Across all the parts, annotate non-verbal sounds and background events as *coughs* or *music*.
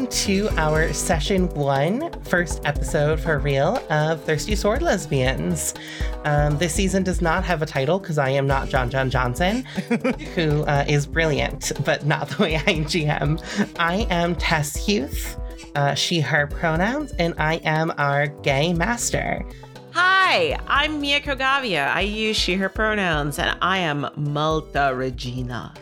welcome to our session one, first episode for real of Thirsty Sword Lesbians. Um, this season does not have a title because I am not John John Johnson, *laughs* who uh, is brilliant, but not the way I GM. I am Tess Huth, uh, she, her pronouns, and I am our gay master. Hi, I'm Mia Kogavia. I use she, her pronouns, and I am Malta Regina.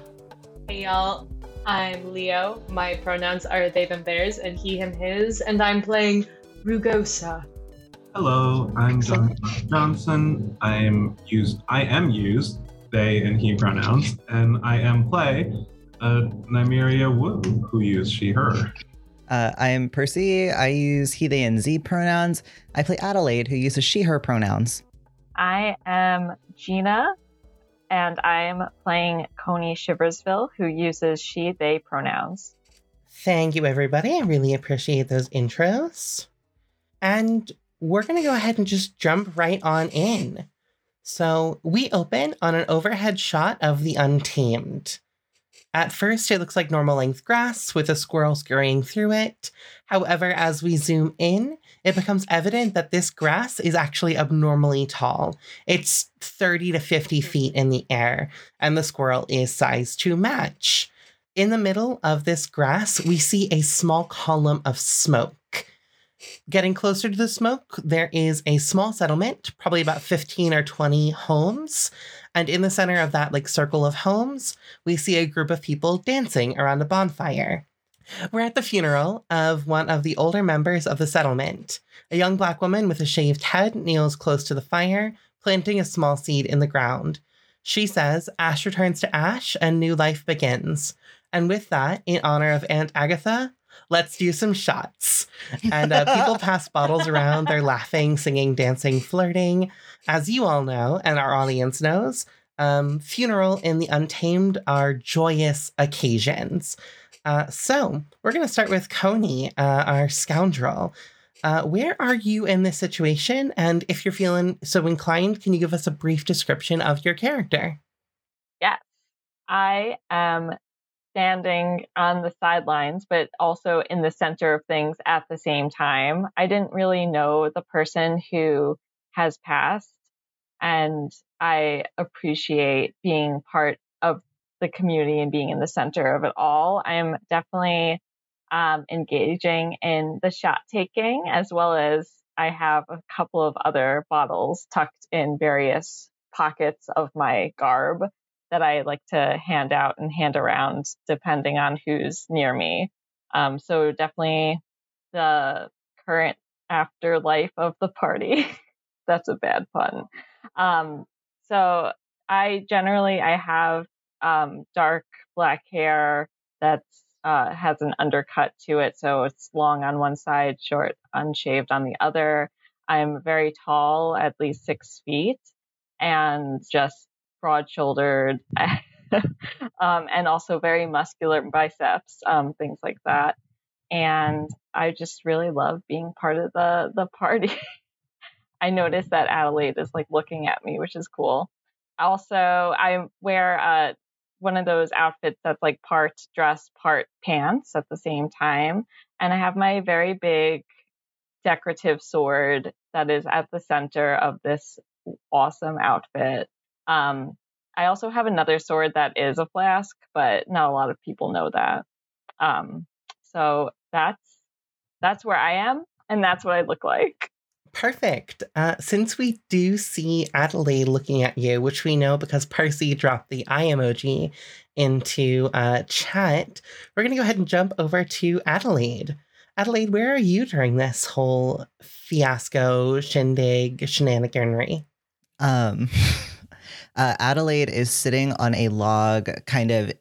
Hey, y'all. I'm Leo. My pronouns are they, them, theirs, and he, him, his, and I'm playing Rugosa. Hello, I'm John Johnson. I am used. I am used they and he pronouns, and I am play uh, Nymeria Wu, who use she, her. Uh, I am Percy. I use he, they, and z pronouns. I play Adelaide, who uses she, her pronouns. I am Gina, and I'm playing Coney Shiversville, who uses she, they pronouns. Thank you, everybody. I really appreciate those intros. And we're going to go ahead and just jump right on in. So we open on an overhead shot of the Untamed. At first, it looks like normal length grass with a squirrel scurrying through it. However, as we zoom in, it becomes evident that this grass is actually abnormally tall. It's 30 to 50 mm-hmm. feet in the air, and the squirrel is sized to match. In the middle of this grass, we see a small column of smoke. Getting closer to the smoke, there is a small settlement, probably about 15 or 20 homes. And in the center of that like circle of homes, we see a group of people dancing around a bonfire. We're at the funeral of one of the older members of the settlement. A young black woman with a shaved head kneels close to the fire, planting a small seed in the ground. She says, Ash returns to Ash and new life begins. And with that, in honor of Aunt Agatha, let's do some shots. And uh, people *laughs* pass bottles around. They're laughing, singing, dancing, flirting. As you all know, and our audience knows, um, funeral and the untamed are joyous occasions. Uh, so we're going to start with Coney, uh, our scoundrel. Uh, where are you in this situation? And if you're feeling so inclined, can you give us a brief description of your character? Yes, I am standing on the sidelines, but also in the center of things at the same time. I didn't really know the person who has passed, and I appreciate being part of the community and being in the center of it all. I'm definitely um, engaging in the shot taking as well as I have a couple of other bottles tucked in various pockets of my garb that I like to hand out and hand around depending on who's near me. Um, so definitely the current afterlife of the party. *laughs* That's a bad pun. Um, so I generally I have um, dark black hair that's uh, has an undercut to it, so it's long on one side, short, unshaved on the other. I'm very tall, at least six feet, and just broad shouldered, *laughs* um, and also very muscular biceps, um, things like that. And I just really love being part of the the party. *laughs* I noticed that Adelaide is like looking at me, which is cool. Also, I wear uh, one of those outfits that's like part dress, part pants at the same time. And I have my very big decorative sword that is at the center of this awesome outfit. Um, I also have another sword that is a flask, but not a lot of people know that. Um, so that's that's where I am, and that's what I look like. Perfect. Uh, since we do see Adelaide looking at you, which we know because Percy dropped the eye emoji into uh, chat, we're going to go ahead and jump over to Adelaide. Adelaide, where are you during this whole fiasco, shindig, shenaniganry? Um, *laughs* uh, Adelaide is sitting on a log, kind of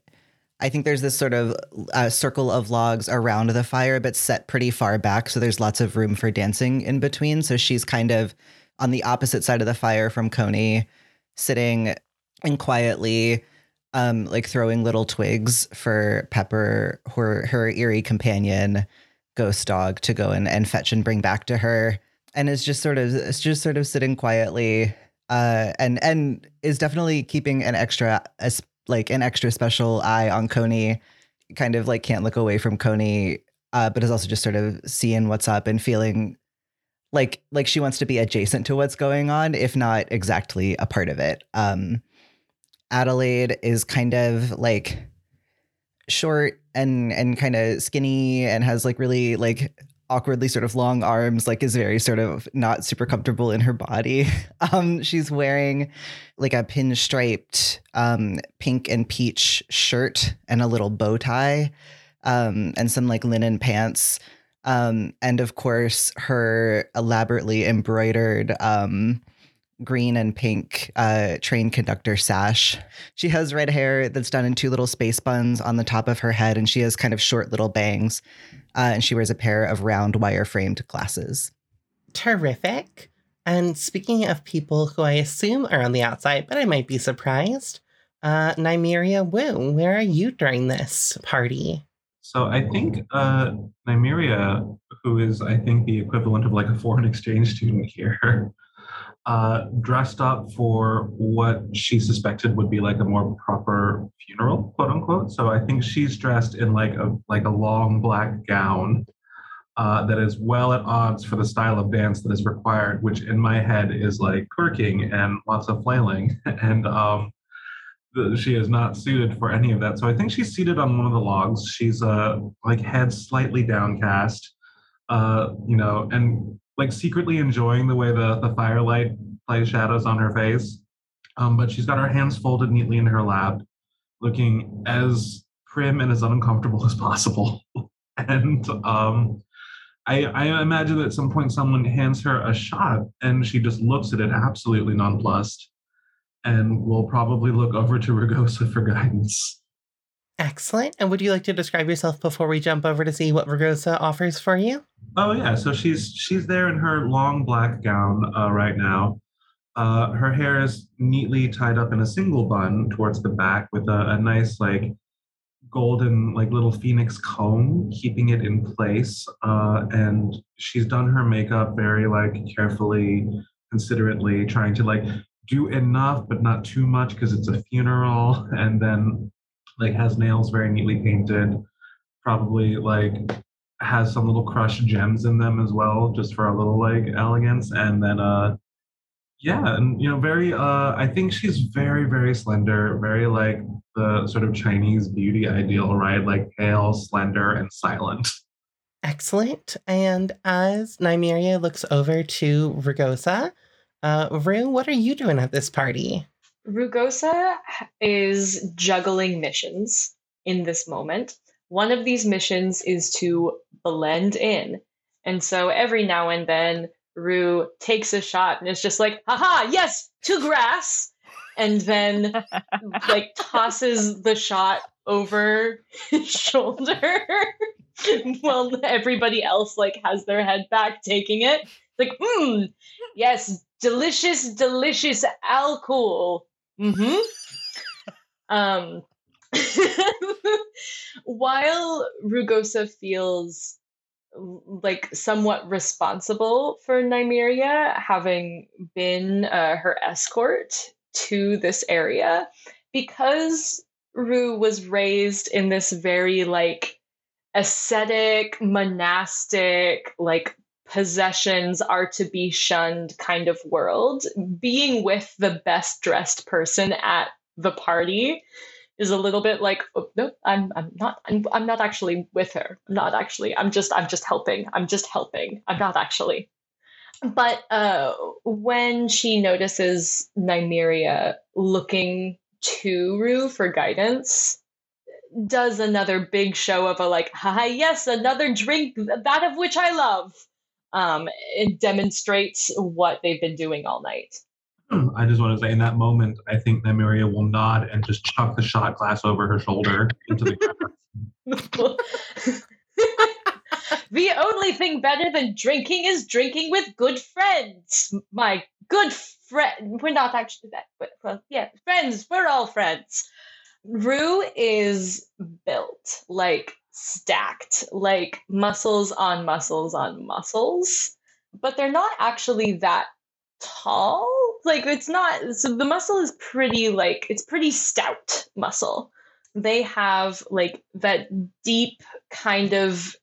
I think there's this sort of uh, circle of logs around the fire, but set pretty far back. So there's lots of room for dancing in between. So she's kind of on the opposite side of the fire from Coney, sitting and quietly, um, like throwing little twigs for Pepper, her, her eerie companion, ghost dog, to go and, and fetch and bring back to her. And is just sort of, it's just sort of sitting quietly, uh, and and is definitely keeping an extra like an extra special eye on Coney. Kind of like can't look away from Coney uh, but is also just sort of seeing what's up and feeling like like she wants to be adjacent to what's going on, if not exactly a part of it. Um, Adelaide is kind of like short and and kind of skinny and has like really like awkwardly sort of long arms like is very sort of not super comfortable in her body *laughs* um she's wearing like a pinstriped um pink and peach shirt and a little bow tie um and some like linen pants um and of course her elaborately embroidered um green and pink uh, train conductor sash. She has red hair that's done in two little space buns on the top of her head, and she has kind of short little bangs. Uh, and she wears a pair of round wire framed glasses. Terrific. And speaking of people who I assume are on the outside, but I might be surprised, uh, Nymeria Wu, where are you during this party? So I think uh, Nymeria, who is I think the equivalent of like a foreign exchange student here, uh, dressed up for what she suspected would be like a more proper funeral, quote unquote. So I think she's dressed in like a like a long black gown uh, that is well at odds for the style of dance that is required, which in my head is like twerking and lots of flailing, *laughs* and um, she is not suited for any of that. So I think she's seated on one of the logs. She's uh like head slightly downcast, uh, you know, and like secretly enjoying the way the, the firelight plays shadows on her face. Um, but she's got her hands folded neatly in her lap, looking as prim and as uncomfortable *laughs* as possible. *laughs* and um, I, I imagine that at some point someone hands her a shot and she just looks at it absolutely nonplussed and will probably look over to Rugosa for guidance. Excellent. And would you like to describe yourself before we jump over to see what Rugosa offers for you? Oh yeah, so she's she's there in her long black gown uh, right now. Uh, her hair is neatly tied up in a single bun towards the back with a, a nice like golden like little phoenix comb keeping it in place. Uh, and she's done her makeup very like carefully, considerately, trying to like do enough but not too much because it's a funeral. *laughs* And then like has nails very neatly painted, probably like has some little crushed gems in them as well, just for a little like elegance. And then uh yeah, and you know, very uh I think she's very, very slender, very like the sort of Chinese beauty ideal, right? Like pale, slender, and silent. Excellent. And as Nymeria looks over to Rugosa, uh, Rue, what are you doing at this party? Rugosa is juggling missions in this moment. One of these missions is to blend in. And so every now and then, Rue takes a shot and is just like, haha, yes, to grass. And then, *laughs* like, tosses the shot over his shoulder *laughs* while everybody else, like, has their head back taking it. Like, hmm, yes, delicious, delicious alcohol. Mm-hmm. um, *laughs* while Rugosa feels like somewhat responsible for Nymeria having been uh, her escort to this area, because Rue was raised in this very like ascetic, monastic, like possessions are to be shunned kind of world, being with the best dressed person at the party is a little bit like oh, no i'm i'm not I'm, I'm not actually with her. I'm not actually i'm just i'm just helping. I'm just helping. I'm not actually. But uh when she notices nymeria looking to rue for guidance does another big show of a like hi yes another drink that of which i love um it demonstrates what they've been doing all night I just want to say, in that moment, I think Nymeria will nod and just chuck the shot glass over her shoulder into the grass. *laughs* the only thing better than drinking is drinking with good friends. My good friend. We're not actually that, but well, yeah, friends. We're all friends. Rue is built like stacked, like muscles on muscles on muscles, but they're not actually that tall. Like it's not so the muscle is pretty like it's pretty stout muscle. They have like that deep kind of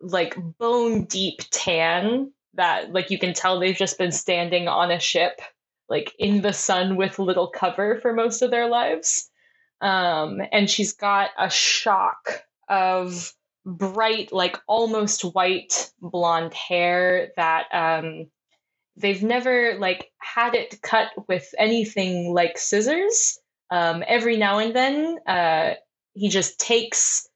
like bone deep tan that like you can tell they've just been standing on a ship like in the sun with little cover for most of their lives. Um, and she's got a shock of bright, like almost white blonde hair that um, they've never like had it cut with anything like scissors. Um, every now and then, uh, he just takes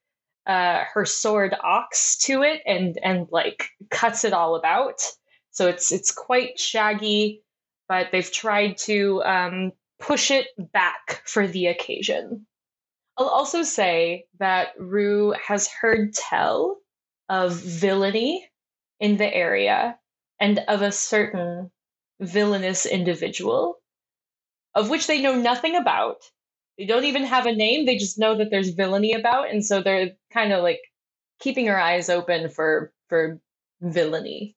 uh, her sword ox to it and and like cuts it all about. So it's it's quite shaggy, but they've tried to um, push it back for the occasion. I'll also say that Rue has heard tell of villainy in the area and of a certain villainous individual of which they know nothing about. They don't even have a name, they just know that there's villainy about and so they're kind of like keeping her eyes open for for villainy.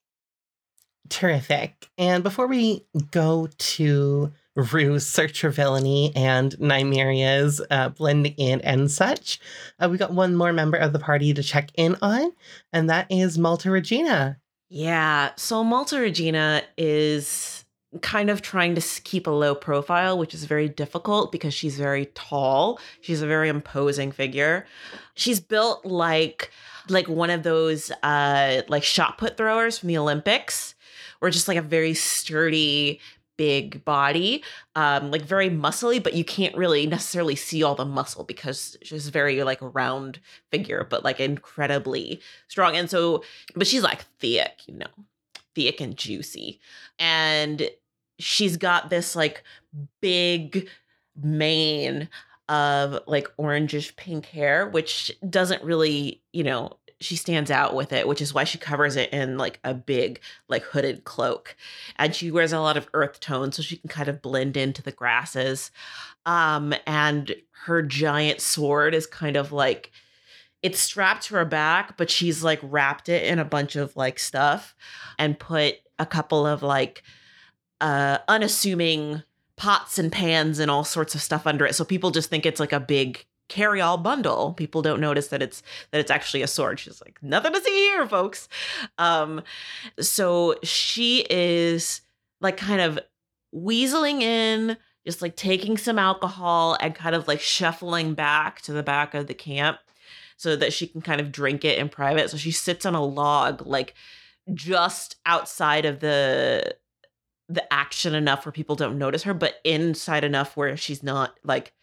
Terrific. And before we go to Rue's search for villainy and Nymeria's uh, blending in and such, uh, we got one more member of the party to check in on, and that is Malta Regina. Yeah. So Malta Regina is kind of trying to keep a low profile, which is very difficult because she's very tall. She's a very imposing figure. She's built like like one of those uh like shot put throwers from the Olympics or just like a very sturdy big body um like very muscly but you can't really necessarily see all the muscle because she's very like round figure but like incredibly strong and so but she's like thick you know thick and juicy and she's got this like big mane of like orangish pink hair which doesn't really you know she stands out with it, which is why she covers it in like a big, like hooded cloak. And she wears a lot of earth tones so she can kind of blend into the grasses. Um, and her giant sword is kind of like it's strapped to her back, but she's like wrapped it in a bunch of like stuff and put a couple of like uh unassuming pots and pans and all sorts of stuff under it. So people just think it's like a big carry all bundle. People don't notice that it's that it's actually a sword. She's like, nothing to see here, folks. Um, so she is like kind of weaseling in, just like taking some alcohol and kind of like shuffling back to the back of the camp so that she can kind of drink it in private. So she sits on a log, like just outside of the the action enough where people don't notice her, but inside enough where she's not like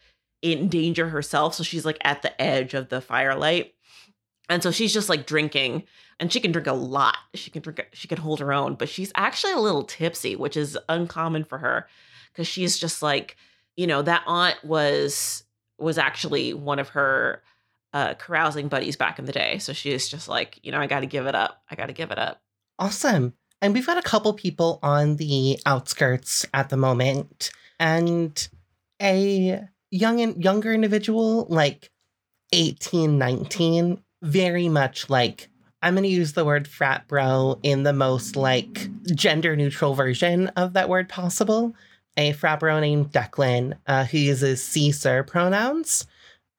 in danger herself. So she's like at the edge of the firelight. And so she's just like drinking and she can drink a lot. She can drink, she can hold her own, but she's actually a little tipsy, which is uncommon for her because she's just like, you know, that aunt was, was actually one of her uh, carousing buddies back in the day. So she's just like, you know, I got to give it up. I got to give it up. Awesome. And we've got a couple people on the outskirts at the moment. And a young and younger individual, like 18, 19, very much like I'm going to use the word frat bro in the most like gender neutral version of that word possible. A frat bro named Declan, uh, who uses C sir pronouns,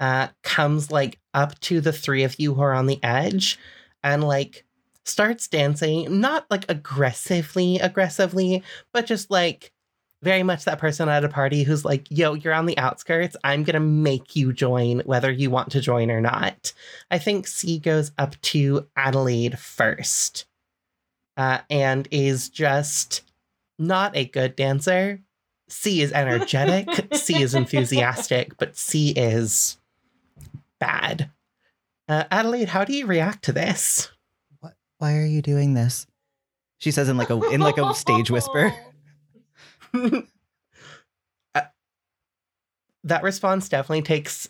uh, comes like up to the three of you who are on the edge and like starts dancing, not like aggressively, aggressively, but just like very much that person at a party who's like, yo, you're on the outskirts. I'm going to make you join whether you want to join or not. I think C goes up to Adelaide first uh, and is just not a good dancer. C is energetic, *laughs* C is enthusiastic, but C is bad. Uh, Adelaide, how do you react to this? What? Why are you doing this? She says in like a in like a stage whisper. *laughs* *laughs* uh, that response definitely takes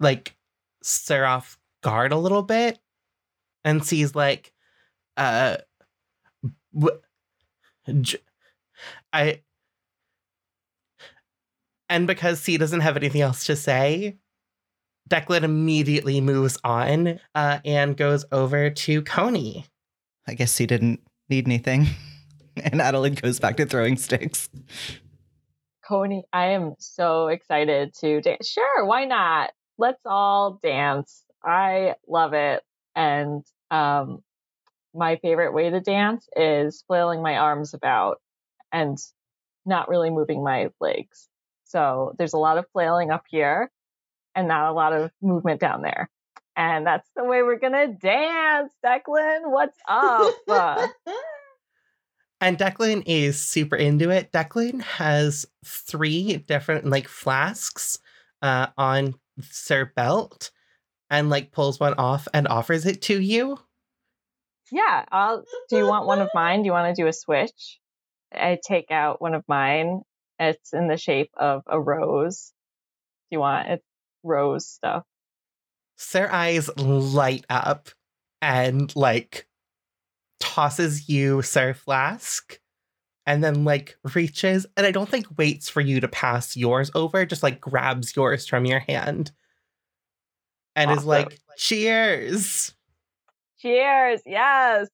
like Sir off guard a little bit and sees like uh w- j- I and because C doesn't have anything else to say, Declan immediately moves on uh, and goes over to Coney. I guess he didn't need anything. *laughs* *laughs* and Adelaide goes back to throwing sticks. Coney, I am so excited to dance. Sure, why not? Let's all dance. I love it. And um, my favorite way to dance is flailing my arms about and not really moving my legs. So there's a lot of flailing up here and not a lot of movement down there. And that's the way we're gonna dance, Declan. What's up? *laughs* And Declan is super into it. Declan has three different like flasks uh, on Sir Belt and like pulls one off and offers it to you. yeah, I'll do you want one of mine? Do you want to do a switch? I take out one of mine. It's in the shape of a rose. Do you want it's rose stuff? Sir eyes light up and like tosses you Sir Flask and then like reaches and I don't think waits for you to pass yours over, just like grabs yours from your hand and is like, cheers. Cheers, yes.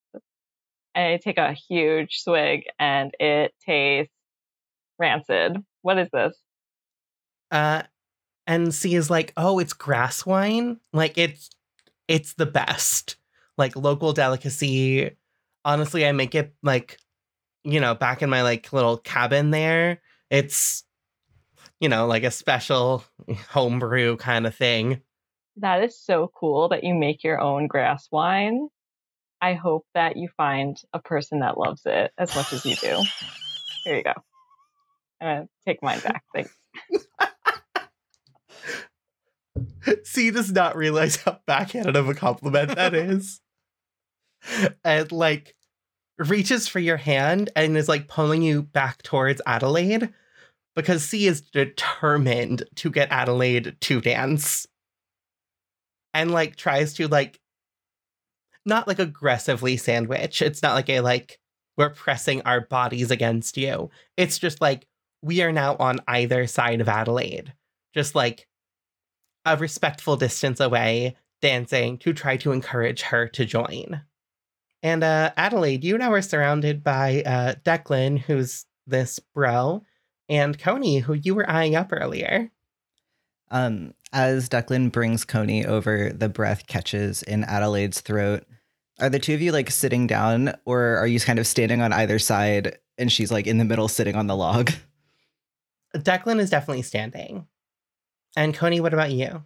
And I take a huge swig and it tastes rancid. What is this? Uh and C is like, oh, it's grass wine. Like it's it's the best. Like local delicacy. Honestly, I make it like, you know, back in my like little cabin there. It's you know, like a special *laughs* homebrew kind of thing. That is so cool that you make your own grass wine. I hope that you find a person that loves it as much as you do. Here you go. I'm gonna take mine back. Thanks. *laughs* C does not realize how backhanded of a compliment that *laughs* is. *laughs* and like reaches for your hand and is like pulling you back towards Adelaide because C is determined to get Adelaide to dance. And like tries to like not like aggressively sandwich. It's not like a like we're pressing our bodies against you. It's just like we are now on either side of Adelaide. Just like a respectful distance away, dancing to try to encourage her to join. And uh, Adelaide, you now are surrounded by uh, Declan, who's this bro, and Coney, who you were eyeing up earlier. Um, as Declan brings Coney over, the breath catches in Adelaide's throat. Are the two of you like sitting down, or are you kind of standing on either side and she's like in the middle sitting on the log? Declan is definitely standing. And Coney, what about you?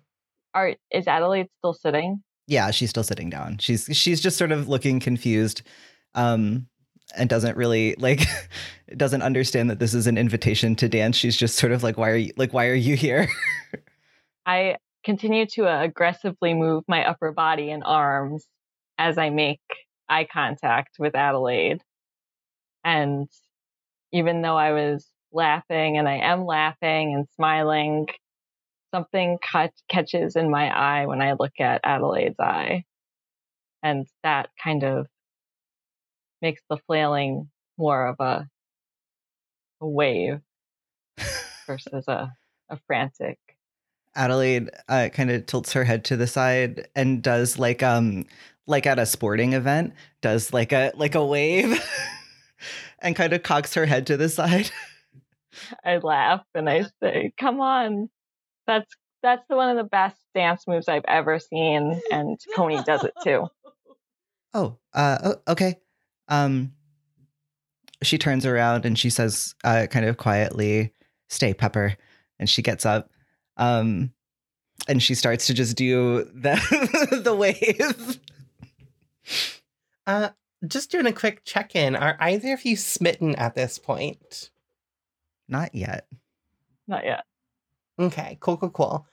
Are is Adelaide still sitting? Yeah, she's still sitting down. She's she's just sort of looking confused. Um and doesn't really like *laughs* doesn't understand that this is an invitation to dance. She's just sort of like why are you like why are you here? *laughs* I continue to uh, aggressively move my upper body and arms as I make eye contact with Adelaide. And even though I was laughing and I am laughing and smiling, something cut, catches in my eye when I look at Adelaide's eye. And that kind of makes the flailing more of a, a wave versus a, a frantic. Adelaide uh, kind of tilts her head to the side and does like um like at a sporting event does like a like a wave *laughs* and kind of cocks her head to the side. I laugh and I say, "Come on, that's that's the one of the best dance moves I've ever seen." And *laughs* Coney does it too. Oh, uh, okay. Um, she turns around and she says, uh, kind of quietly, "Stay, Pepper," and she gets up. Um, and she starts to just do the *laughs* the wave. Uh, just doing a quick check in. Are either of you smitten at this point? Not yet. Not yet. Okay, cool, cool, cool.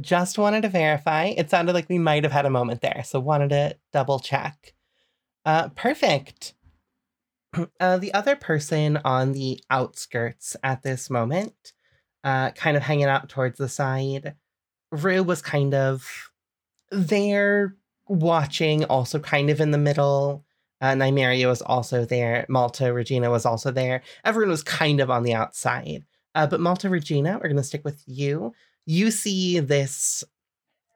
Just wanted to verify. It sounded like we might have had a moment there, so wanted to double check. Uh, perfect. *clears throat* Uh, the other person on the outskirts at this moment, uh, kind of hanging out towards the side, Rue was kind of there watching, also kind of in the middle. Uh, Nymeria was also there. Malta Regina was also there. Everyone was kind of on the outside. Uh, but Malta Regina, we're going to stick with you. You see this,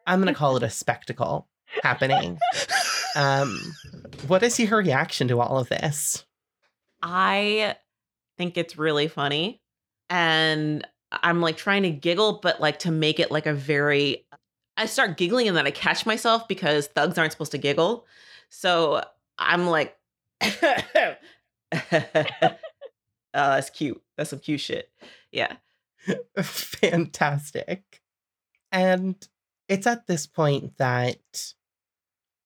I'm going to call it a spectacle happening. Um, what is your reaction to all of this? I think it's really funny. And I'm like trying to giggle, but like to make it like a very. I start giggling and then I catch myself because thugs aren't supposed to giggle. So I'm like, oh, *coughs* *coughs* that's cute. That's some cute shit. Yeah. *laughs* Fantastic. And it's at this point that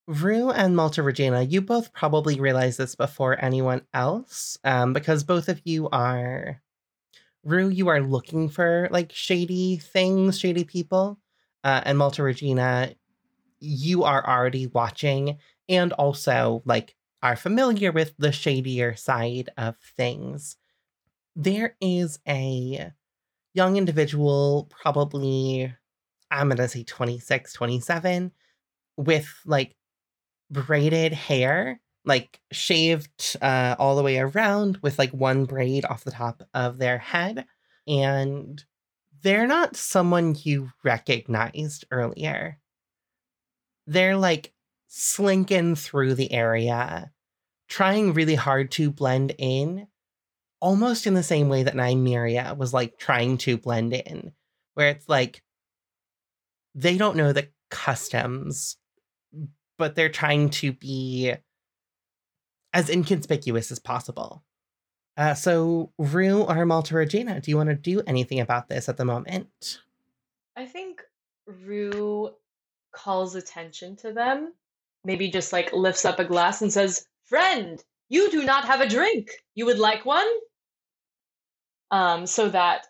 Rue and Malta Regina, you both probably realize this before anyone else, um, because both of you are. Rue, you are looking for like shady things, shady people. Uh, and Malta Regina, you are already watching and also like are familiar with the shadier side of things. There is a young individual, probably, I'm going to say 26, 27, with like braided hair, like shaved uh, all the way around with like one braid off the top of their head. And they're not someone you recognized earlier. They're like slinking through the area, trying really hard to blend in, almost in the same way that Nymeria was like trying to blend in, where it's like they don't know the customs, but they're trying to be as inconspicuous as possible. Uh, so, Rue or Malta Regina, do you want to do anything about this at the moment? I think Rue calls attention to them, maybe just like lifts up a glass and says, Friend, you do not have a drink. You would like one? Um, so that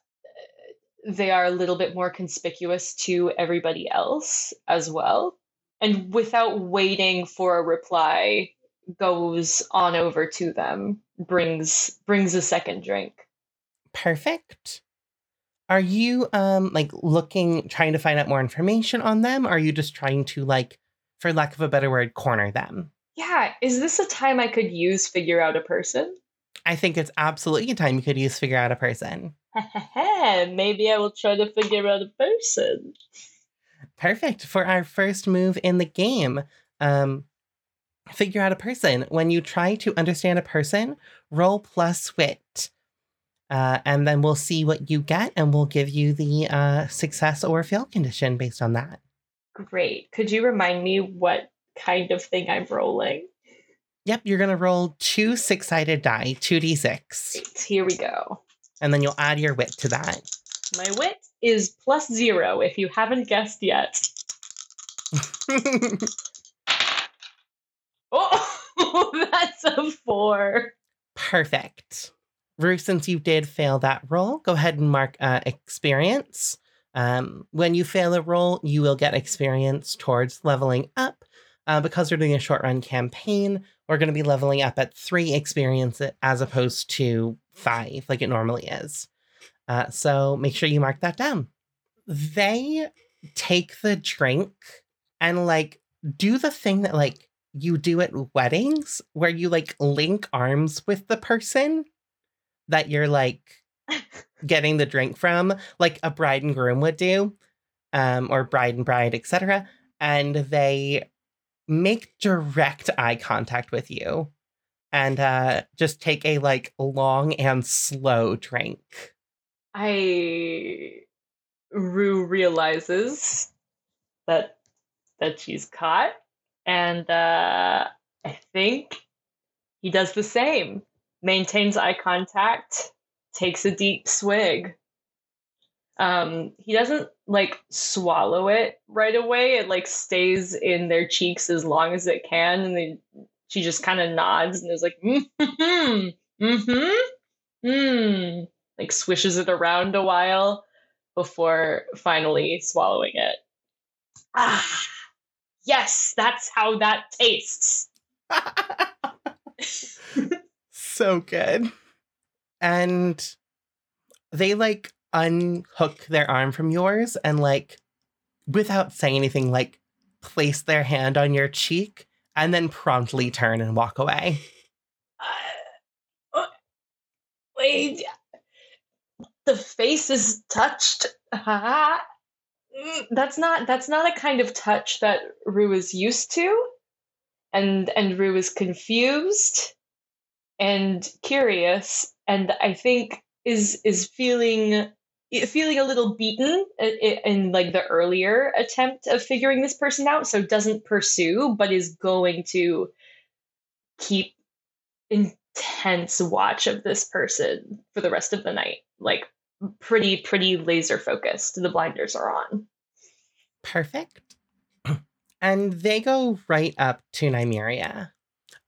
uh, they are a little bit more conspicuous to everybody else as well. And without waiting for a reply, goes on over to them, brings brings a second drink. Perfect. Are you um like looking trying to find out more information on them? Are you just trying to like, for lack of a better word, corner them? Yeah, is this a time I could use figure out a person? I think it's absolutely a time you could use figure out a person. *laughs* Maybe I will try to figure out a person. Perfect. For our first move in the game, um, figure out a person. When you try to understand a person, roll plus wit. Uh, and then we'll see what you get and we'll give you the uh, success or fail condition based on that. Great. Could you remind me what kind of thing I'm rolling? Yep, you're going to roll two six sided die, 2d6. Here we go. And then you'll add your wit to that. My wit is plus zero if you haven't guessed yet. *laughs* oh, *laughs* that's a four. Perfect. Rue, since you did fail that roll, go ahead and mark uh, experience. Um, when you fail a roll, you will get experience towards leveling up. Uh, because we're doing a short run campaign, we're going to be leveling up at three experience as opposed to five, like it normally is. Uh, so make sure you mark that down. They take the drink and like do the thing that like you do at weddings where you like link arms with the person that you're like *laughs* getting the drink from, like a bride and groom would do, um, or bride and bride, etc. And they make direct eye contact with you and uh, just take a like long and slow drink. I Rue realizes that that she's caught, and uh, I think he does the same. Maintains eye contact, takes a deep swig. Um, he doesn't like swallow it right away. It like stays in their cheeks as long as it can, and they, she just kind of nods and is like, mm-hmm, mm-hmm, mm, like swishes it around a while before finally swallowing it. Ah, yes, that's how that tastes. *laughs* so good. And they like unhook their arm from yours and like without saying anything like place their hand on your cheek and then promptly turn and walk away. Uh, wait, the face is touched. *laughs* that's not that's not a kind of touch that Rue is used to, and and Rue is confused and curious, and I think is is feeling feeling a little beaten uh, in like the earlier attempt of figuring this person out so doesn't pursue but is going to keep intense watch of this person for the rest of the night. Like pretty, pretty laser focused. The blinders are on. Perfect. And they go right up to Nymeria.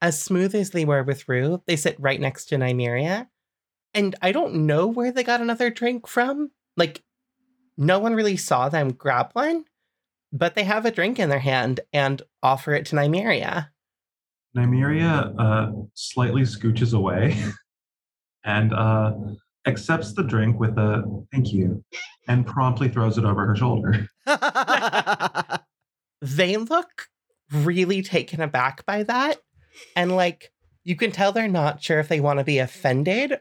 As smooth as they were with Rue, they sit right next to Nymeria. And I don't know where they got another drink from. Like, no one really saw them grab one, but they have a drink in their hand and offer it to Nymeria. Nymeria uh, slightly scooches away *laughs* and uh, accepts the drink with a thank you and promptly throws it over her shoulder. *laughs* They look really taken aback by that. And like, you can tell they're not sure if they want to be offended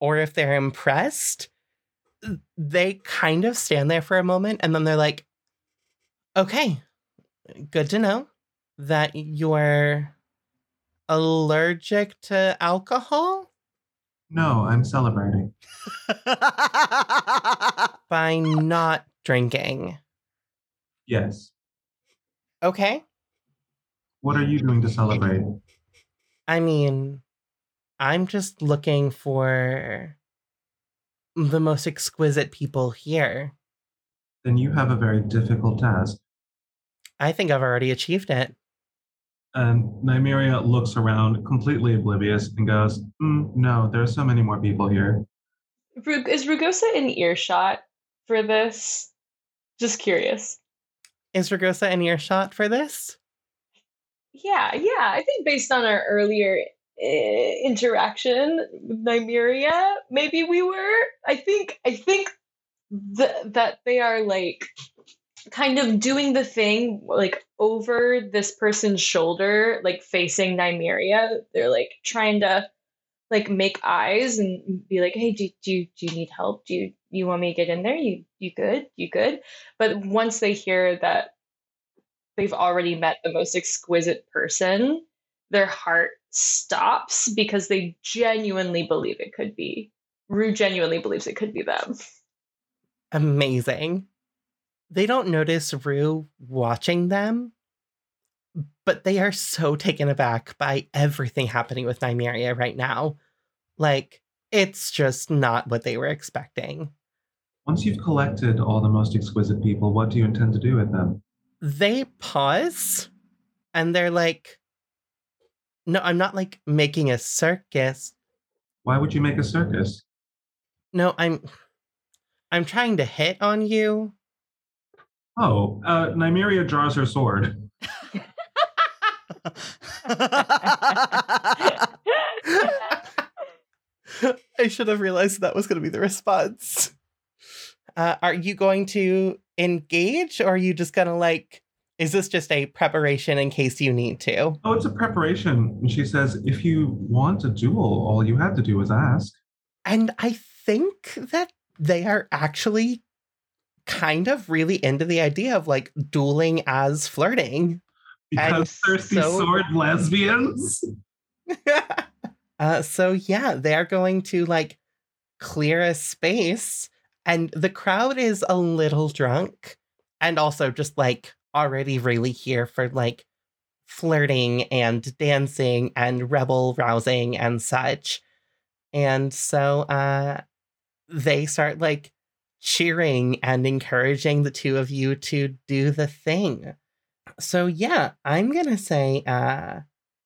or if they're impressed. They kind of stand there for a moment and then they're like, okay, good to know that you're allergic to alcohol No, I'm celebrating. *laughs* by not drinking. Yes. Okay. What are you doing to celebrate? I mean, I'm just looking for the most exquisite people here. Then you have a very difficult task. I think I've already achieved it. And Nymeria looks around, completely oblivious, and goes, "Mm, No, there are so many more people here. Rug- Is Rugosa in earshot for this? Just curious. Is Rugosa in earshot for this? Yeah, yeah. I think based on our earlier Eh, interaction with Nymeria, maybe we were. I think. I think th- that they are like kind of doing the thing like over this person's shoulder, like facing Nymeria. They're like trying to like make eyes and be like, "Hey, do, do you do you need help? Do you you want me to get in there? You you good? You good?" But once they hear that they've already met the most exquisite person, their heart stops because they genuinely believe it could be. Rue genuinely believes it could be them. Amazing. They don't notice Rue watching them, but they are so taken aback by everything happening with Nymeria right now. Like, it's just not what they were expecting. Once you've collected all the most exquisite people, what do you intend to do with them? They pause and they're like, No, I'm not like making a circus. Why would you make a circus? No, I'm I'm trying to hit on you. Oh, uh, Nymeria draws her sword. *laughs* I should have realized that was going to be the response. Uh, are you going to engage or are you just going to like, is this just a preparation in case you need to? Oh, it's a preparation. And she says, if you want a duel, all you have to do is ask. And I think that they are actually kind of really into the idea of like dueling as flirting. Because I'm thirsty so- sword lesbians. *laughs* uh, so yeah, they're going to like clear a space, and the crowd is a little drunk, and also just like already really here for like flirting and dancing and rebel rousing and such. And so uh they start like cheering and encouraging the two of you to do the thing. So yeah, I'm gonna say uh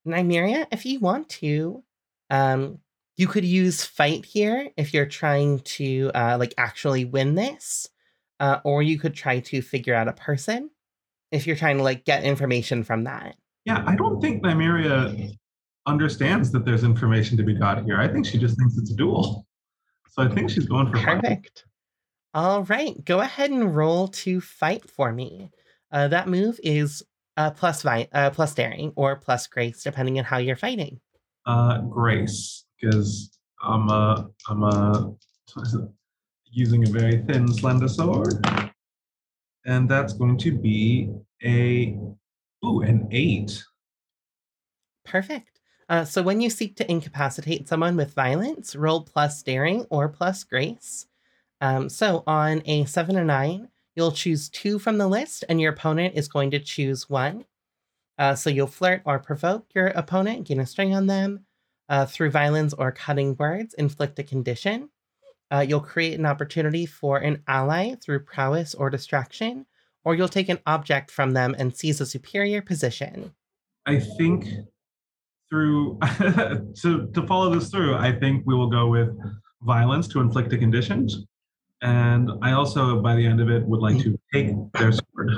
Nymeria, if you want to, um, you could use fight here if you're trying to uh, like actually win this, uh, or you could try to figure out a person if you're trying to like get information from that. Yeah, I don't think Nymeria understands that there's information to be got here. I think she just thinks it's a duel. So I think she's going for fight. Perfect. All right, go ahead and roll to fight for me. Uh, that move is uh, plus vi- uh, plus daring or plus grace, depending on how you're fighting. Uh, Grace, because I'm a I'm a using a very thin, slender sword, and that's going to be a ooh an eight. Perfect. Uh, so when you seek to incapacitate someone with violence, roll plus daring or plus grace. Um, so on a seven or nine, you'll choose two from the list, and your opponent is going to choose one. Uh, so you'll flirt or provoke your opponent, gain a string on them. Uh, through violence or cutting words, inflict a condition. Uh, you'll create an opportunity for an ally through prowess or distraction, or you'll take an object from them and seize a superior position. I think through *laughs* to to follow this through, I think we will go with violence to inflict the conditions, And I also, by the end of it, would like to take their sword.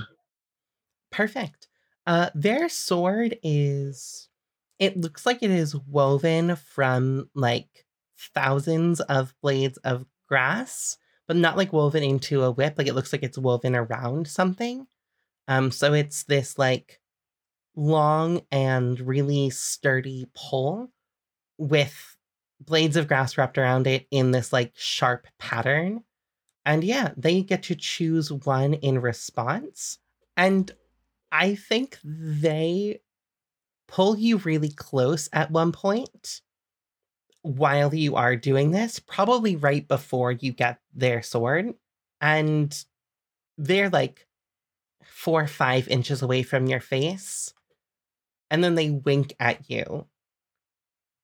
Perfect. Uh, their sword is. It looks like it is woven from like thousands of blades of grass, but not like woven into a whip. Like it looks like it's woven around something. Um, so it's this like long and really sturdy pole with blades of grass wrapped around it in this like sharp pattern. And yeah, they get to choose one in response. And I think they pull you really close at one point while you are doing this, probably right before you get their sword. And they're like four or five inches away from your face. And then they wink at you.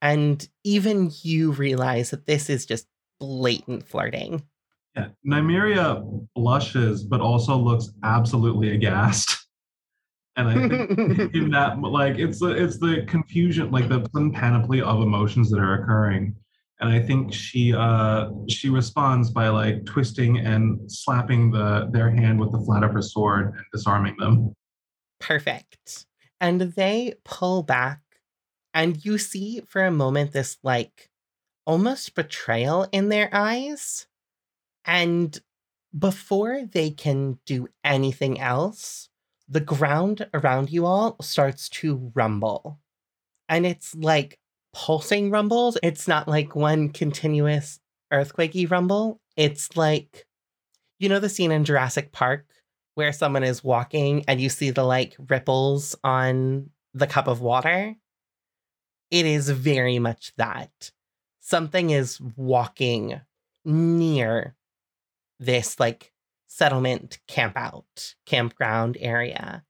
And even you realize that this is just blatant flirting. Yeah, Nymeria blushes, but also looks absolutely aghast. *laughs* And I think *laughs* in that, like, it's the it's the confusion, like the panoply of emotions that are occurring. And I think she uh she responds by like twisting and slapping the their hand with the flat of her sword and disarming them. Perfect. And they pull back, and you see for a moment this like almost betrayal in their eyes. And before they can do anything else, the ground around you all starts to rumble. And it's like pulsing rumbles. It's not like one continuous earthquakey rumble. It's like, you know, the scene in Jurassic Park where someone is walking and you see the like ripples on the cup of water? It is very much that. Something is walking near this like settlement camp out, campground area.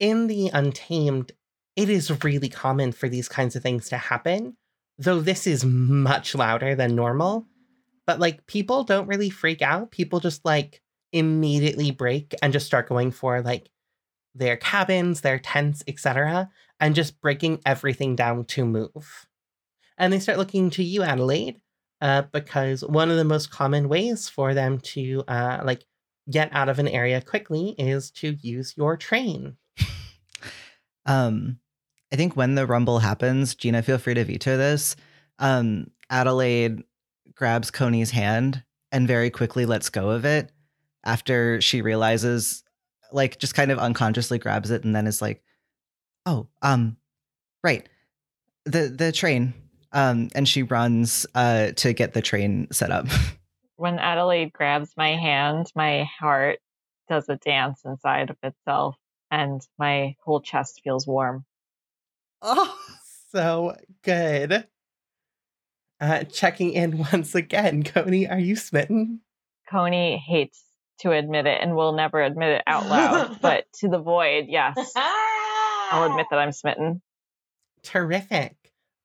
In the Untamed, it is really common for these kinds of things to happen, though this is much louder than normal. But like people don't really freak out. People just like immediately break and just start going for like their cabins, their tents, etc., and just breaking everything down to move. And they start looking to you, Adelaide, uh, because one of the most common ways for them to uh, like get out of an area quickly is to use your train. *laughs* Um, I think when the rumble happens, Gina, feel free to veto this. Um, Adelaide grabs Coney's hand and very quickly lets go of it after she realizes, like, just kind of unconsciously grabs it and then is like, "Oh, um, right, the the train." Um, and she runs uh to get the train set up. When Adelaide grabs my hand, my heart does a dance inside of itself and my whole chest feels warm. Oh, *laughs* so good. Uh, checking in *laughs* once again, Coney, are you smitten? Coney hates to admit it and will never admit it out loud, *laughs* but to the void, yes, I'll admit that I'm smitten. Terrific.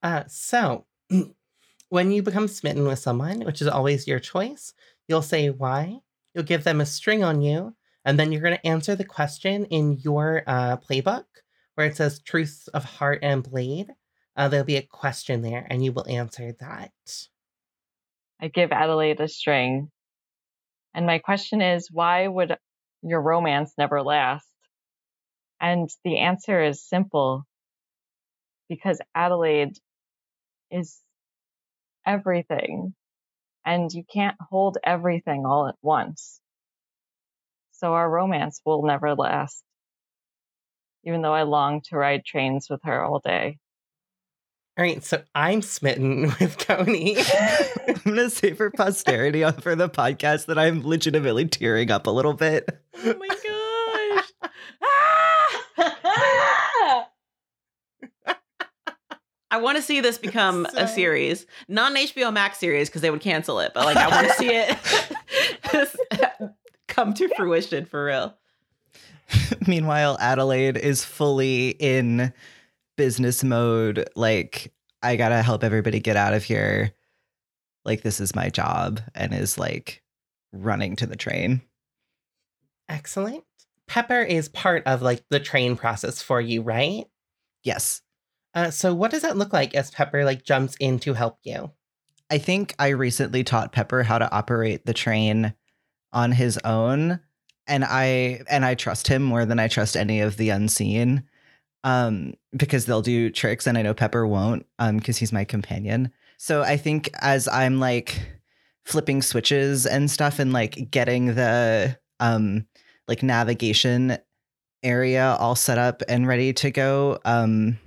Uh, so, *clears throat* when you become smitten with someone, which is always your choice, you'll say why. You'll give them a string on you, and then you're going to answer the question in your uh, playbook where it says truth of heart and blade. Uh, there'll be a question there, and you will answer that. I give Adelaide a string. And my question is why would your romance never last? And the answer is simple because Adelaide is everything. And you can't hold everything all at once. So our romance will never last, even though I long to ride trains with her all day. All right, so I'm smitten *laughs* with Coney. *laughs* I'm gonna say for posterity for the podcast that I'm legitimately tearing up a little bit. Oh my gosh. *laughs* I want to see this become a series, not an HBO Max series because they would cancel it, but like I want to see it *laughs* *laughs* come to fruition for real. *laughs* Meanwhile, Adelaide is fully in business mode. Like, I gotta help everybody get out of here. Like, this is my job, and is like running to the train. Excellent. Pepper is part of like the train process for you, right? Yes. Uh, so what does that look like as Pepper like jumps in to help you? I think I recently taught Pepper how to operate the train on his own and I and I trust him more than I trust any of the unseen um because they'll do tricks and I know Pepper won't um because he's my companion. So I think as I'm like flipping switches and stuff and like getting the um like navigation area all set up and ready to go um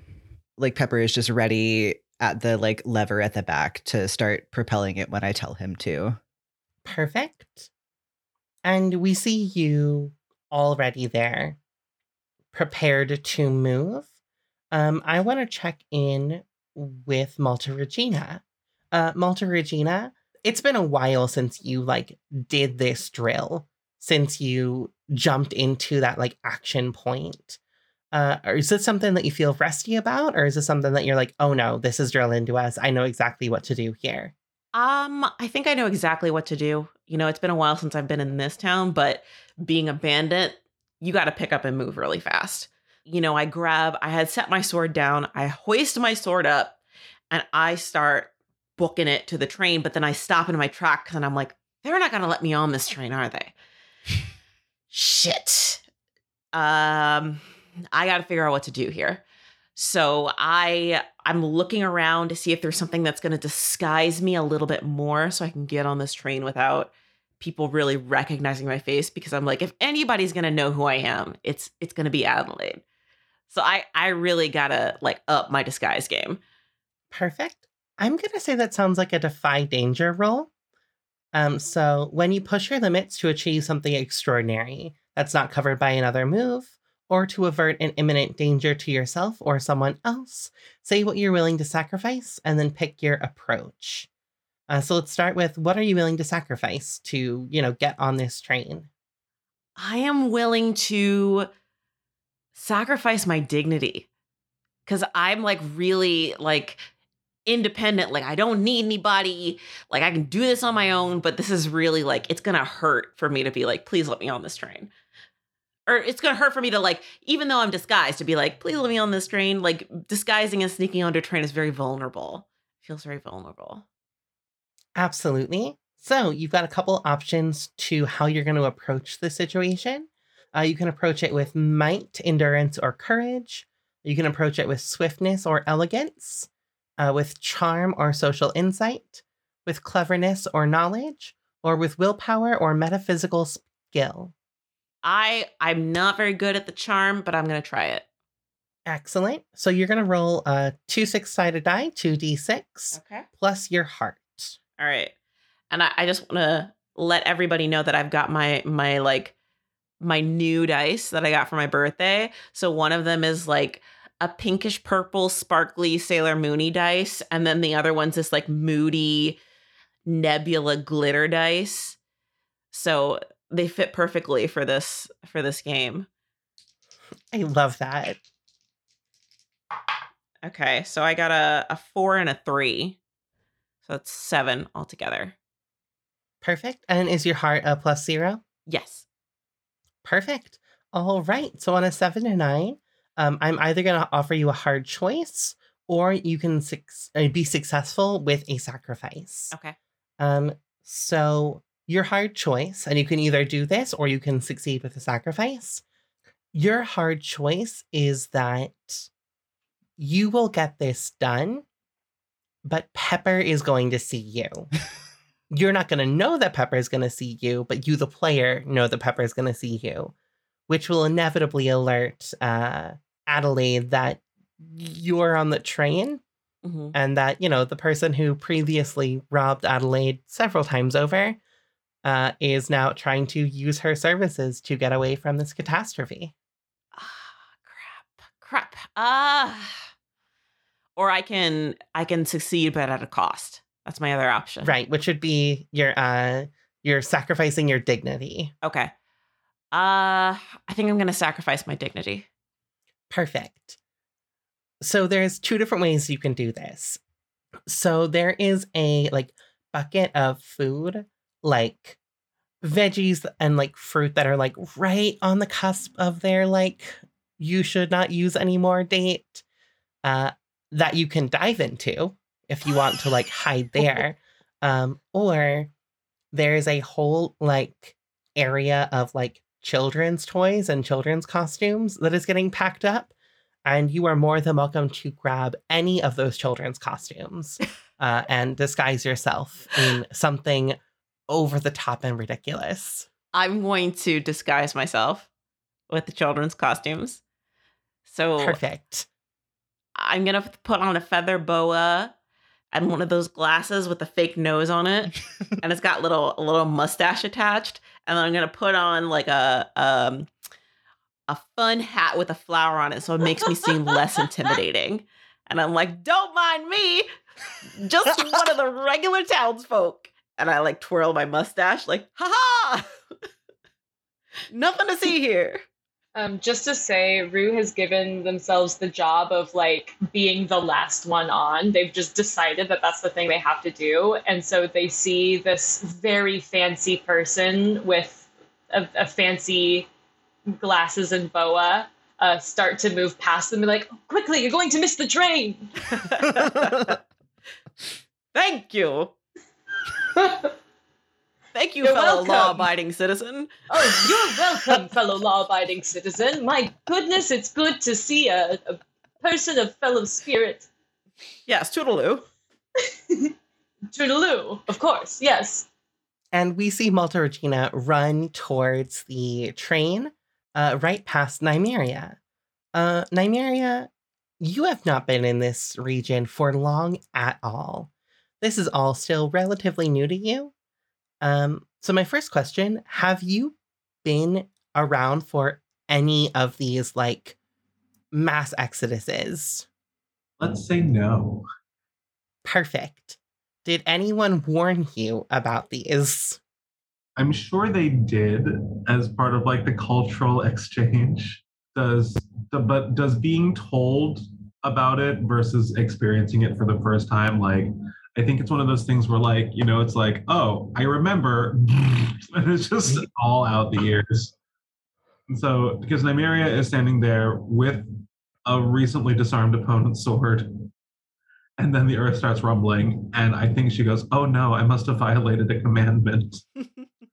like Pepper is just ready at the like lever at the back to start propelling it when I tell him to. Perfect. And we see you already there, prepared to move. Um, I want to check in with Malta Regina. Uh, Malta Regina, it's been a while since you like did this drill, since you jumped into that like action point. Uh, or is this something that you feel rusty about, or is this something that you're like, oh no, this is drilled into us. I know exactly what to do here. Um, I think I know exactly what to do. You know, it's been a while since I've been in this town, but being a bandit, you got to pick up and move really fast. You know, I grab, I had set my sword down, I hoist my sword up, and I start booking it to the train, but then I stop in my tracks and I'm like, they're not going to let me on this train, are they? *laughs* Shit. Um, I got to figure out what to do here. So I I'm looking around to see if there's something that's going to disguise me a little bit more so I can get on this train without people really recognizing my face because I'm like if anybody's going to know who I am, it's it's going to be Adelaide. So I I really got to like up my disguise game. Perfect. I'm going to say that sounds like a defy danger roll. Um so when you push your limits to achieve something extraordinary that's not covered by another move, or to avert an imminent danger to yourself or someone else, say what you're willing to sacrifice and then pick your approach. Uh, so let's start with what are you willing to sacrifice to, you know, get on this train? I am willing to sacrifice my dignity because I'm like really like independent. Like I don't need anybody. Like I can do this on my own, but this is really like it's gonna hurt for me to be like, please let me on this train or it's gonna hurt for me to like, even though I'm disguised, to be like, please let me on this train. Like disguising and sneaking onto a train is very vulnerable. Feels very vulnerable. Absolutely. So you've got a couple options to how you're going to approach the situation. Uh, you can approach it with might, endurance, or courage. You can approach it with swiftness or elegance, uh, with charm or social insight, with cleverness or knowledge, or with willpower or metaphysical skill. I I'm not very good at the charm, but I'm gonna try it. Excellent. So you're gonna roll a two six sided die, two d six, Okay. plus your heart. All right. And I, I just wanna let everybody know that I've got my my like my new dice that I got for my birthday. So one of them is like a pinkish purple sparkly Sailor Moony dice, and then the other one's this like moody nebula glitter dice. So they fit perfectly for this for this game. I love that. Okay, so I got a, a four and a three. So that's seven altogether. Perfect. And is your heart a plus zero? Yes. Perfect. All right. So on a seven to nine, um, I'm either going to offer you a hard choice or you can su- uh, be successful with a sacrifice. Okay. Um, so your hard choice, and you can either do this or you can succeed with a sacrifice. Your hard choice is that you will get this done, but Pepper is going to see you. *laughs* You're not going to know that Pepper is going to see you, but you, the player, know that Pepper is going to see you, which will inevitably alert uh, Adelaide that you're on the train Mhm. and that, you know, the person who previously robbed Adelaide several times over uh, is now trying to use her services to get away from this catastrophe. Ah, crap. Crap. Ah. Or I can I can succeed but at a cost. That's my other option. Right, which would be your uh you're sacrificing your dignity. Okay. Uh, I think I'm going to sacrifice my dignity. Perfect. So there's two different ways you can do this. So there is a like bucket of food, like veggies and like fruit that are like right on the cusp of their like you should not use anymore date uh that you can dive into if you want to like hide *laughs* there um or there's a whole like area of like children's toys and children's costumes that is getting packed up and you are more than welcome to grab any of those children's costumes *laughs* uh, and disguise yourself in something over the top and ridiculous. I'm going to disguise myself with the children's costumes. So Perfect. I'm going to put on a feather boa and one of those glasses with a fake nose on it *laughs* and it's got little a little mustache attached and then I'm going to put on like a um a fun hat with a flower on it so it makes me seem less *laughs* intimidating. And I'm like, "Don't mind me. Just one of the regular townsfolk." And I like twirl my mustache like, "Ha ha!" *laughs* Nothing to see here. Um, just to say, Rue has given themselves the job of like being the last one on. They've just decided that that's the thing they have to do, and so they see this very fancy person with a, a fancy glasses and boa uh, start to move past them and be like, quickly, you're going to miss the train. *laughs* Thank you. *laughs* Thank you, You're fellow welcome. law-abiding citizen. oh, you're welcome, fellow law-abiding citizen. My goodness, it's good to see a, a person of fellow spirit. Yes, toodaloo. *laughs* Toodaloo, of course, yes. And we see Malta Regina run towards the train uh, right past Nymeria. Uh, Nymeria, you have not been in this region for long at all. This is all still relatively new to you. Um, so, my first question have you been around for any of these like mass exoduses? Let's say no. Perfect. Did anyone warn you about these? I'm sure they did as part of like the cultural exchange. Does the but does being told about it versus experiencing it for the first time like I think it's one of those things where like, you know, it's like, oh, I remember *laughs* and it's just all out the ears. And so because Nymeria is standing there with a recently disarmed opponent's sword and then the earth starts rumbling and I think she goes, "Oh no, I must have violated a commandment." *laughs*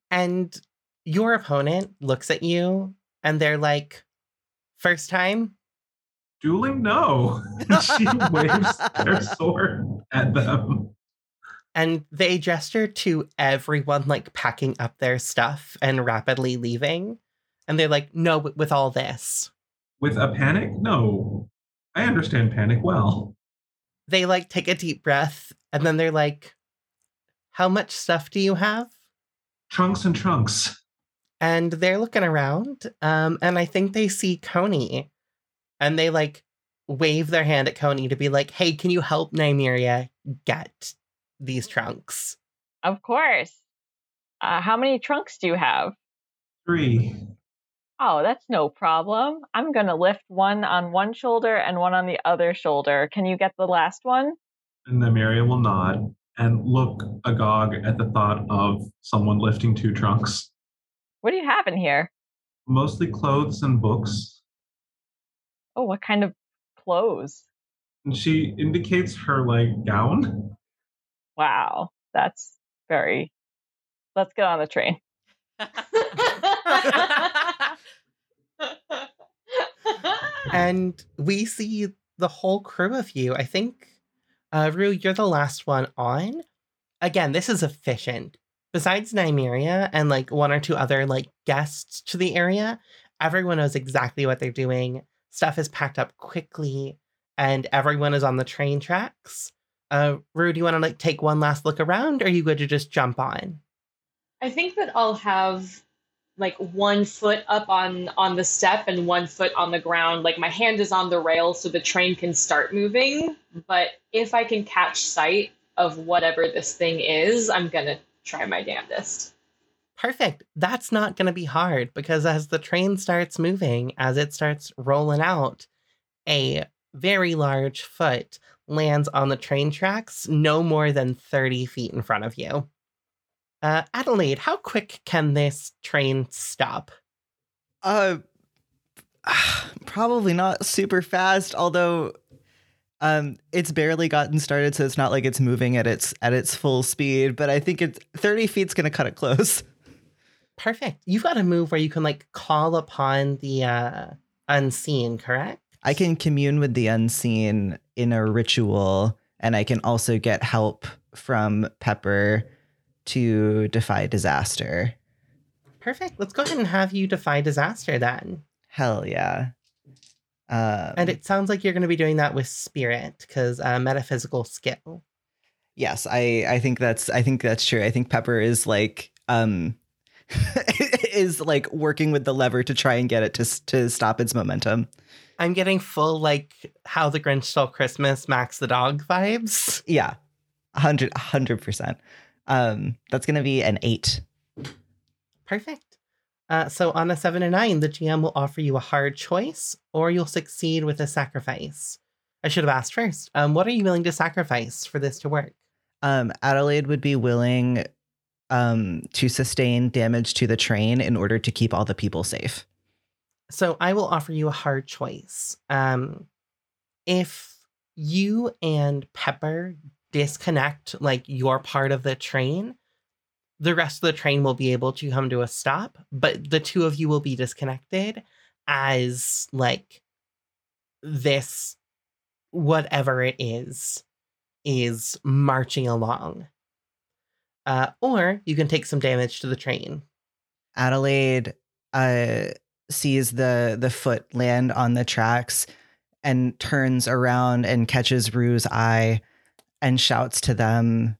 And your opponent looks at you and they're like, first time? Dueling, no. *laughs* she *laughs* waves their sword at them. And they gesture to everyone like packing up their stuff and rapidly leaving. And they're like, no, with all this. With a panic? No. I understand panic well. They like take a deep breath and then they're like, how much stuff do you have? Trunks and trunks. And they're looking around. Um, and I think they see Coney and they like wave their hand at Coney to be like, hey, can you help Nymeria get these trunks? Of course. Uh, how many trunks do you have? Three. Oh, that's no problem. I'm going to lift one on one shoulder and one on the other shoulder. Can you get the last one? And Nymeria will nod and look agog at the thought of someone lifting two trunks. What do you have in here? Mostly clothes and books. Oh, what kind of clothes? And she indicates her like gown. Wow, that's very. Let's get on the train. and we see the whole crew of you. I think, uh, Rue, you're the last one on. Again, this is efficient. Besides Nymeria and like one or two other like guests to the area, everyone knows exactly what they're doing. Stuff is packed up quickly, and everyone is on the train tracks. Uh, Rue, do you want to like take one last look around, or are you going to just jump on? I think that I'll have like one foot up on on the step and one foot on the ground. Like my hand is on the rail so the train can start moving. But if I can catch sight of whatever this thing is, I'm gonna try my damnedest. Perfect. That's not going to be hard because as the train starts moving, as it starts rolling out, a very large foot lands on the train tracks no more than 30 feet in front of you. Uh, Adelaide, how quick can this train stop? Uh, *sighs* probably not super fast, although um it's barely gotten started so it's not like it's moving at its at its full speed but i think it's 30 feet's gonna cut it close *laughs* Perfect. You've got a move where you can like call upon the uh, unseen, correct? i can commune with the unseen in a ritual and i can also get help from pepper to defy disaster Perfect. Let's go ahead and have you defy disaster then. hell yeah um, And it sounds like you're going to be doing that with spirit because uh, metaphysical skill. Yes, I I think that's I think that's true. I think Pepper is like um *laughs* is like working with the lever to try and get it to to stop its momentum. I'm getting full like how the Grinch stole Christmas, Max the dog vibes. Yeah. 100 100%. Um that's going to be an 8. Perfect. Uh, so on a seven and nine, the GM will offer you a hard choice, or you'll succeed with a sacrifice. I should have asked first. Um, what are you willing to sacrifice for this to work? Um Adelaide would be willing um to sustain damage to the train in order to keep all the people safe. So I will offer you a hard choice. Um, if you and Pepper disconnect like your part of the train, the rest of the train will be able to come to a stop, but the two of you will be disconnected as like this whatever it is is marching along. Uh, or you can take some damage to the train. Adelaide uh, sees the the foot land on the tracks and turns around and catches Rue's eye and shouts to them,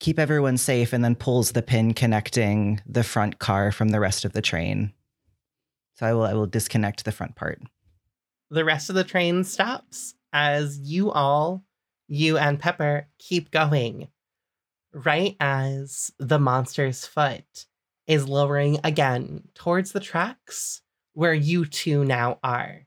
"Keep everyone safe!" and then pulls the pin connecting the front car from the rest of the train. So I will I will disconnect the front part. the rest of the train stops as you all, you and Pepper, keep going. Right as the monster's foot is lowering again towards the tracks where you two now are.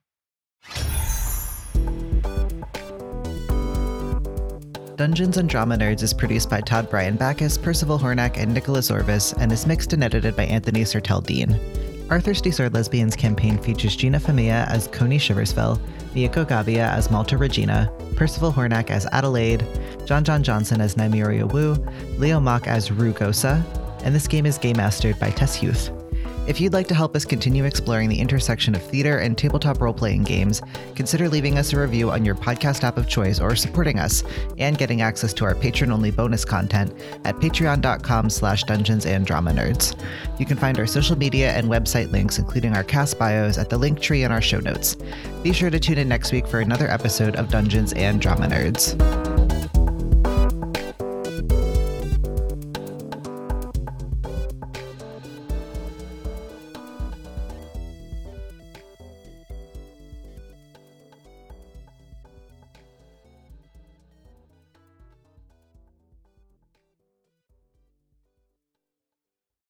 Dungeons and Drama Nerds is produced by Todd Bryan Backus, Percival Hornack, and Nicholas Orvis, and is mixed and edited by Anthony Sertel Dean. Our Thirsty Sword Lesbians campaign features Gina Famia as Coney Shiversfell, Miyako Gabia as Malta Regina, Percival Hornack as Adelaide, John John Johnson as Nymeria Wu, Leo Mock as Rugosa, and this game is game mastered by Tess Huth. If you'd like to help us continue exploring the intersection of theater and tabletop role playing games, consider leaving us a review on your podcast app of choice or supporting us and getting access to our patron only bonus content at patreon.com slash dungeons and drama nerds. You can find our social media and website links, including our cast bios, at the link tree in our show notes. Be sure to tune in next week for another episode of Dungeons and Drama Nerds.